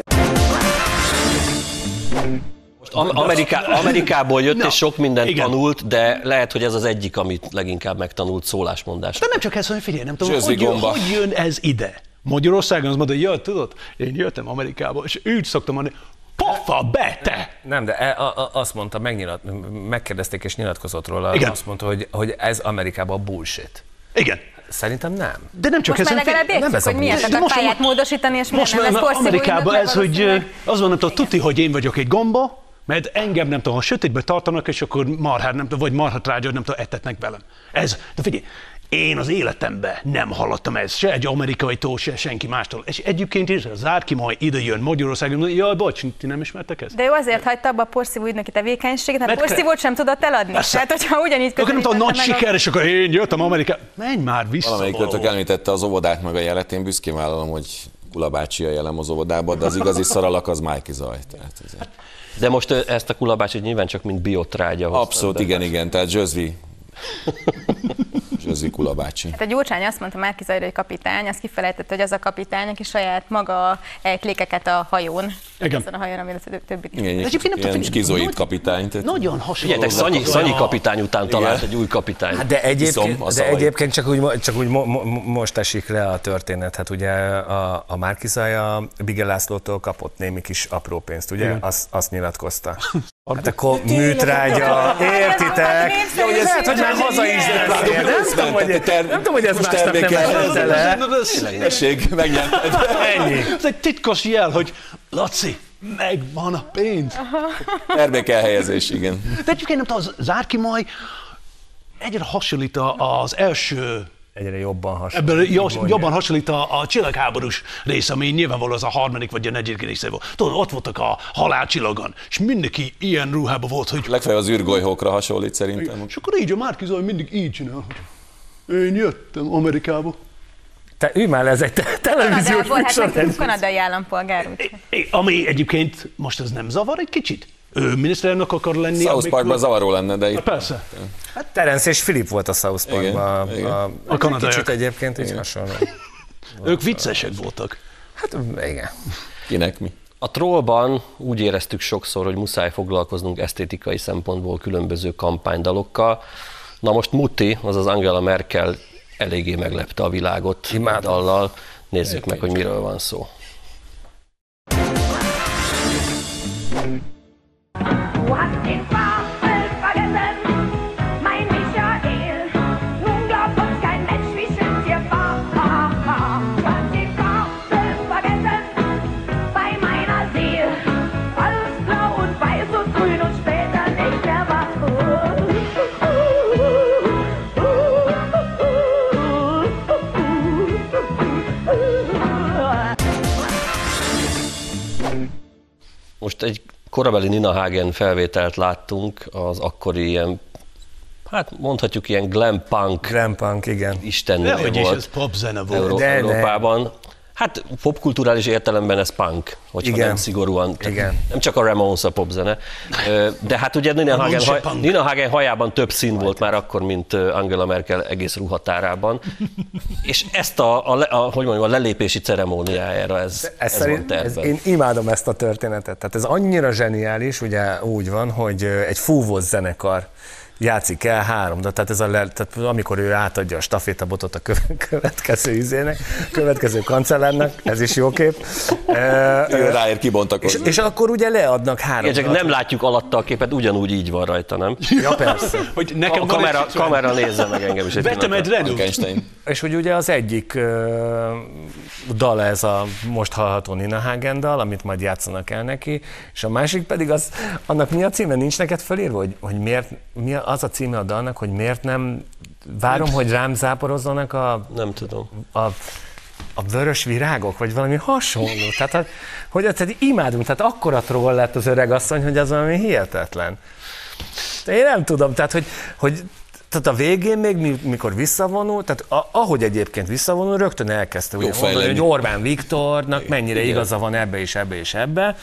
Am- Ameriká, Amerikából jött, Na, és sok mindent igen. tanult, de lehet, hogy ez az egyik, amit leginkább megtanult szólásmondás. De nem csak ez, hogy figyelj, nem tudom, hogy jön, gomba. hogy jön ez ide? Magyarországon az mondja, hogy jött, tudod, én jöttem Amerikába, és úgy szoktam mondani, pofa be, te! Nem, de e- a, a, azt mondta, megnyilat, megkérdezték és nyilatkozott róla, Igen. azt mondta, hogy, hogy ez Amerikában bullshit. Igen. Szerintem nem. De nem csak Most ezen legalább nem ez a hogy. De a most pályát módosítani, és Most miért nem már lesz Amerikában ez, hogy valószínűleg. az van, tudom, tuti, hogy én vagyok egy gomba, mert engem nem tudom, ha sötétbe tartanak, és akkor marhát, nem tudom, vagy marhatrágyat nem tudom, etetnek velem. Ez, de figyelj, én az életemben nem hallottam ezt, se egy amerikaitól, se senki mástól. És egyébként is az ki majd ide jön Magyarországon, jaj, bocs, ti nem ismertek ezt? De ő azért hagyta abba a porszívó ügynöki tevékenységet, mert Mert- porszívót sem tudott eladni. Persze. Tehát, hogyha ugyanígy Akkor nem tudom, nagy siker, és akkor én jöttem Amerikába. Menj már vissza Valamelyik említette az óvodát meg a jelet, én büszkén vállalom, hogy Kula bácsi a jelem az óvodában, de az igazi szaralak az Májki Zaj. Tehát ez De most ezt a kulabácsit nyilván csak mint biotrágya abszolút, be. igen, igen, tehát Zsözvi. Zsözvi Kula bácsi. Hát a Gyurcsány azt mondta Márki Zajra, hogy kapitány, azt kifelejtette, hogy az a kapitány, aki saját maga ejtlékeket a hajón. Igen. Azon a hajón, ami a többi. Igen, egyébként nem skizoid kapitány. Tehát Nagyon hasonló. Figyeljetek, Szanyi, Szanyi kapitány után talált egy új kapitány. Hát de egyébként, de egyébként csak úgy, csak úgy mo- mo- most esik le a történet. Hát ugye a, a Márkizaja Bige Lászlótól kapott némi kis apró pénzt, ugye? Azt, azt nyilatkozta. Hát akkor műtrágya, értitek? Jó, hogy ez- Lehet, hogy már haza is beszél. Nem tudom, hogy, nem tudom, hogy ez le. Tessék, megnyerted. Ennyi. Ez egy titkos jel, hogy Laci, Megvan a pénz. Termékelhelyezés, igen. De egyébként nem tudom, az Zárki Maj egyre hasonlít a- az első Egyre jobban hasonlít. Ebből Mondja. jobban hasonlít a, a csillagháborús rész, ami nyilvánvalóan az a harmadik vagy a negyedik része volt. Tudod, ott voltak a halálcsillagon, és mindenki ilyen ruhában volt, hogy... Legfeljebb az űrgolyhókra hasonlít szerintem. És akkor így a Márki Zaj mindig így csinál, hogy én jöttem Amerikába. Te ülj már ez egy te- televíziós hát műsor. meg kanadai állampolgár. É, Ami egyébként most ez nem zavar egy kicsit? Ő miniszterelnök akar lenni. South amikor- Parkban zavaró lenne, de Hát itt persze. Hát Terence és Philip volt a South Parkban. Igen, igen. A, A a kanadaiak. Kicsit egyébként is hasonló. Ők viccesek voltak. Hát igen. kinek mi. A trollban úgy éreztük sokszor, hogy muszáj foglalkoznunk esztétikai szempontból különböző kampánydalokkal. Na most Mutti, azaz Angela Merkel eléggé meglepte a világot Imádom. dallal. Nézzük meg, hogy miről van szó. Most egy korabeli Nina Hagen felvételt láttunk, az akkori ilyen, hát mondhatjuk ilyen glam punk Grand Punk, igen. istennője Dehogy is, volt ez popzene volt. Euró- De ne. Európában. Hát popkulturális értelemben ez punk, hogyha Igen. nem szigorúan. Igen. Nem csak a Ramones a popzene. De hát ugye Nina Hagen, haj. Nina Hagen hajában több szín volt már akkor, mint Angela Merkel egész ruhatárában. És ezt a, a, a, hogy mondjam, a lelépési ceremóniájára ez, ez, Ez szerint, van ez, én imádom ezt a történetet. Tehát ez annyira zseniális, ugye úgy van, hogy egy fúvós zenekar játszik el három, de tehát ez a le, tehát amikor ő átadja a stafétabotot a köve- következő izének, következő kancellárnak, ez is jó kép. Ő ráér és, kibontakozni. és akkor ugye leadnak három. Igen, csak nem látjuk alatta a képet, ugyanúgy így van rajta, nem? Ja, persze. Hogy A nekem van kamera, egy kamera nézze meg engem is egy Vettem egy. És hogy ugye az egyik ö, dal ez a most hallható Nina Hagen dal, amit majd játszanak el neki, és a másik pedig az, annak mi a címe, nincs neked felírva, hogy, hogy miért, mi az a címe a dalnak, hogy miért nem várom, hogy rám záporozzanak a, Nem tudom. a, a vörös virágok, vagy valami hasonló. Tehát, hogy- tehát imádunk, tehát akkora troll lett az öreg asszony, hogy az valami hihetetlen. Én nem tudom, tehát hogy, hogy tehát a végén még, mi- mikor visszavonul, tehát a, ahogy egyébként visszavonul, rögtön elkezdte ugye mondani, hogy Orbán Viktornak mennyire Igen. igaza van ebbe és ebbe és ebbe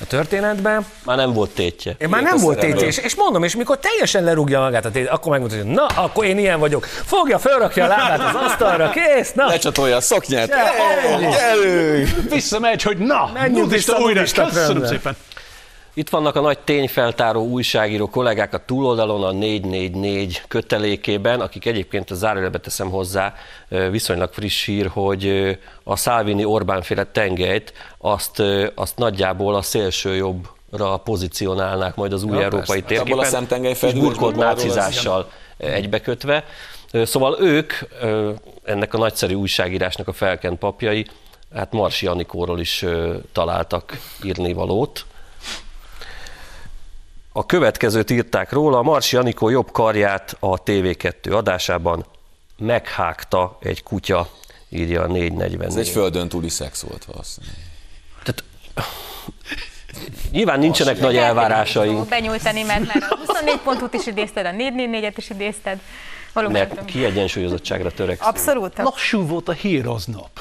a történetben. Már nem volt tétje. Én már nem volt tétje, és, és mondom, és mikor teljesen lerúgja magát a tétje, akkor megmondta, hogy na, akkor én ilyen vagyok. Fogja, fölrakja a lábát az asztalra, kész, na. Lecsatolja a szoknyát. Gyerünk! Visszamegy, hogy na, Menjünk nudista újra. Köszönöm szépen. Itt vannak a nagy tényfeltáró újságíró kollégák a túloldalon a 444 kötelékében, akik egyébként a zárójelbe teszem hozzá viszonylag friss hír, hogy a Salvini Orbán féle tengelyt azt, azt nagyjából a szélső jobbra pozícionálnák majd az új Ja, európai persze. Hát a térképen, és burkolt nácizással egybekötve. Szóval ők, ennek a nagyszerű újságírásnak a felkent papjai, hát Marsi Anikóról is találtak írni valót. A következőt írták róla, Marsi Anikó jobb karját a TV2 adásában meghágta egy kutya, írja a 444. Ez egy földön túli szex volt valószínűleg. Tehát, nyilván nincsenek nagy elvárásaink, Benyújtani, mert már a 24 pontot is idézted, a 444-et is idézted. Valóban mert kiegyensúlyozottságra törekszünk. Abszolút. Lassú volt a hír aznap.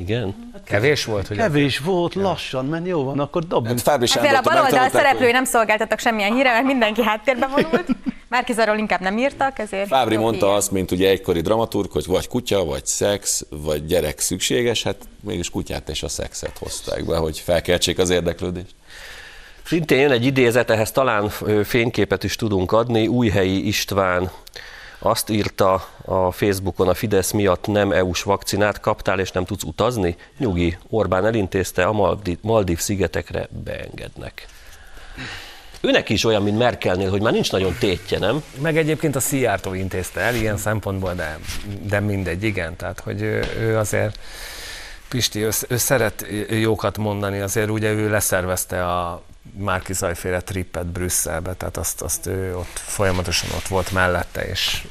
Igen? Kevés volt, hogy Kevés volt, lassan, mert jó van, akkor dobjunk. Hát Fábri Ezzel a baloldal szereplői nem szolgáltattak semmilyen híre, mert mindenki háttérbe vonult. Márkizarról inkább nem írtak, ezért... Fábri mondta hír. azt, mint ugye egykori dramaturg, hogy vagy kutya, vagy szex, vagy gyerek szükséges, hát mégis kutyát és a szexet hozták be, hogy felkeltsék az érdeklődést. Szintén jön egy idézet, ehhez talán fényképet is tudunk adni. Újhelyi István azt írta a Facebookon, a Fidesz miatt nem EU-s vakcinát kaptál, és nem tudsz utazni? Nyugi, Orbán elintézte, a Maldiv, szigetekre beengednek. Őnek is olyan, mint Merkelnél, hogy már nincs nagyon tétje, nem? Meg egyébként a Szijjártó intézte el ilyen szempontból, de, de mindegy, igen. Tehát, hogy ő, ő azért Pisti, ő, ő szeret jókat mondani, azért ugye ő leszervezte a Márki Zajféle trippet Brüsszelbe, tehát azt, azt ő ott folyamatosan ott volt mellette, és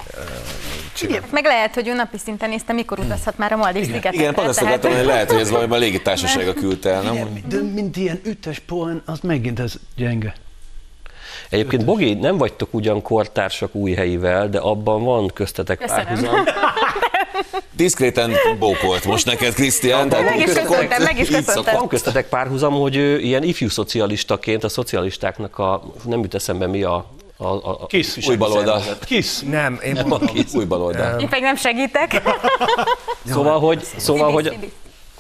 Igen, meg lehet, hogy ő napi szinten nézte, mikor utazhat már a Maldiv szigetekre. Igen, pont azt akartam, hogy lehet, hogy ez valami a légitársasága küldte el, nem? De mint ilyen ütes poén, az megint ez gyenge. Egyébként, Bogi, nem vagytok ugyan kortársak új helyivel, de abban van köztetek Köszönöm. párhuzam. Diszkréten bókolt most neked, Krisztián. Meg is köszöntem, meg is köszöntem. Van köztetek párhuzam, hogy ő ilyen ifjú szocialistaként a szocialistáknak a, nem jut eszembe mi a, a, a a Kisz. Új baloldal. Kisz. nem, én Nem a kész. Új baloldal. Én pedig nem segítek. Szóval, hogy, szóval, hogy.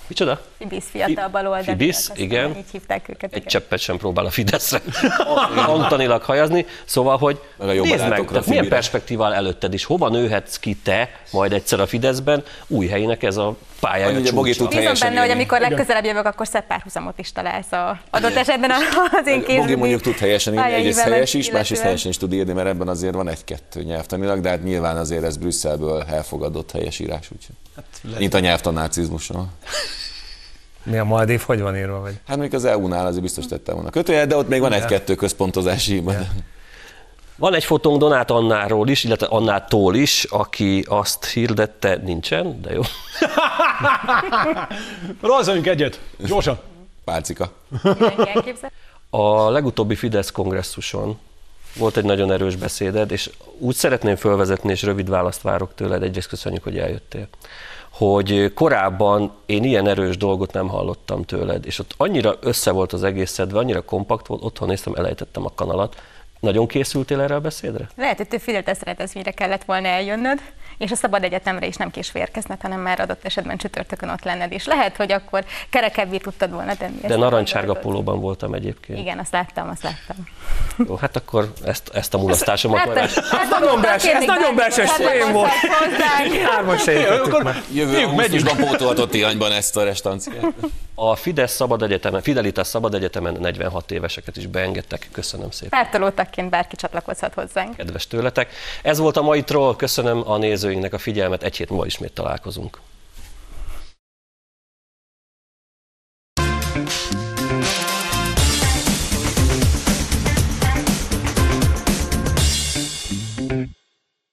Micsoda? Fibisz fiatal baloldali. Fibisz, igen. Így hívták őket. Egy igen. cseppet sem próbál a Fideszre antanilag hajazni. Szóval, hogy Meg a jó nézd meg, tehát milyen perspektívál előtted is, hova nőhetsz ki te majd egyszer a Fideszben, új helyének ez a pályája Annyi, hogy Bogi csúcsa. Bízom benne, hogy írni. amikor legközelebb jövök, akkor szebb párhuzamot is találsz a adott esetben az én Bogi kézügyi mondjuk tud helyesen írni, egyrészt helyes is, másrészt helyesen is tud írni, mert ebben azért van egy-kettő nyelvtanilag, de hát nyilván azért ez Brüsszelből elfogadott helyesírás, úgyhogy. Hát, Mint a nyelvtanácizmusról. Mi a Maldív, hogy van írva? Vagy? Hát még az EU-nál azért biztos tettem volna kötőjel, de ott még van egy-kettő központozási hiba. Van egy fotónk Donát Annáról is, illetve Annától is, aki azt hirdette, nincsen, de jó. Rajzoljunk egyet, gyorsan. Pálcika. A legutóbbi Fidesz kongresszuson volt egy nagyon erős beszéded, és úgy szeretném fölvezetni, és rövid választ várok tőled, egyrészt köszönjük, hogy eljöttél, hogy korábban én ilyen erős dolgot nem hallottam tőled, és ott annyira össze volt az egész szedve, annyira kompakt volt, otthon néztem, elejtettem a kanalat. Nagyon készültél erre a beszédre? Lehet, hogy több Fidesz rendezvényre kellett volna eljönnöd, és a Szabad Egyetemre is nem késve érkezned, hanem már adott esetben csütörtökön ott lenned, és lehet, hogy akkor kerekebbé tudtad volna tenni. De narancsárga pólóban voltam egyébként. Igen, azt láttam, azt láttam. Jó, hát akkor ezt, ezt a mulasztásomat Hát, majd ez Ez nagyon belses, ez nagyon belses poén volt. Hárman se. Jövő augusztusban pótolhatott Ihanyban ezt a restanciát. A Fidesz Szabad Egyetemen, Fidelitas Szabad Egyetemen 46 éveseket is beengedtek. Köszönöm szépen. Pártolótakként bárki csatlakozhat hozzánk. Kedves tőletek. Ez volt a mai troll. Köszönöm a nézőinknek a figyelmet. Egy hét múlva ismét találkozunk.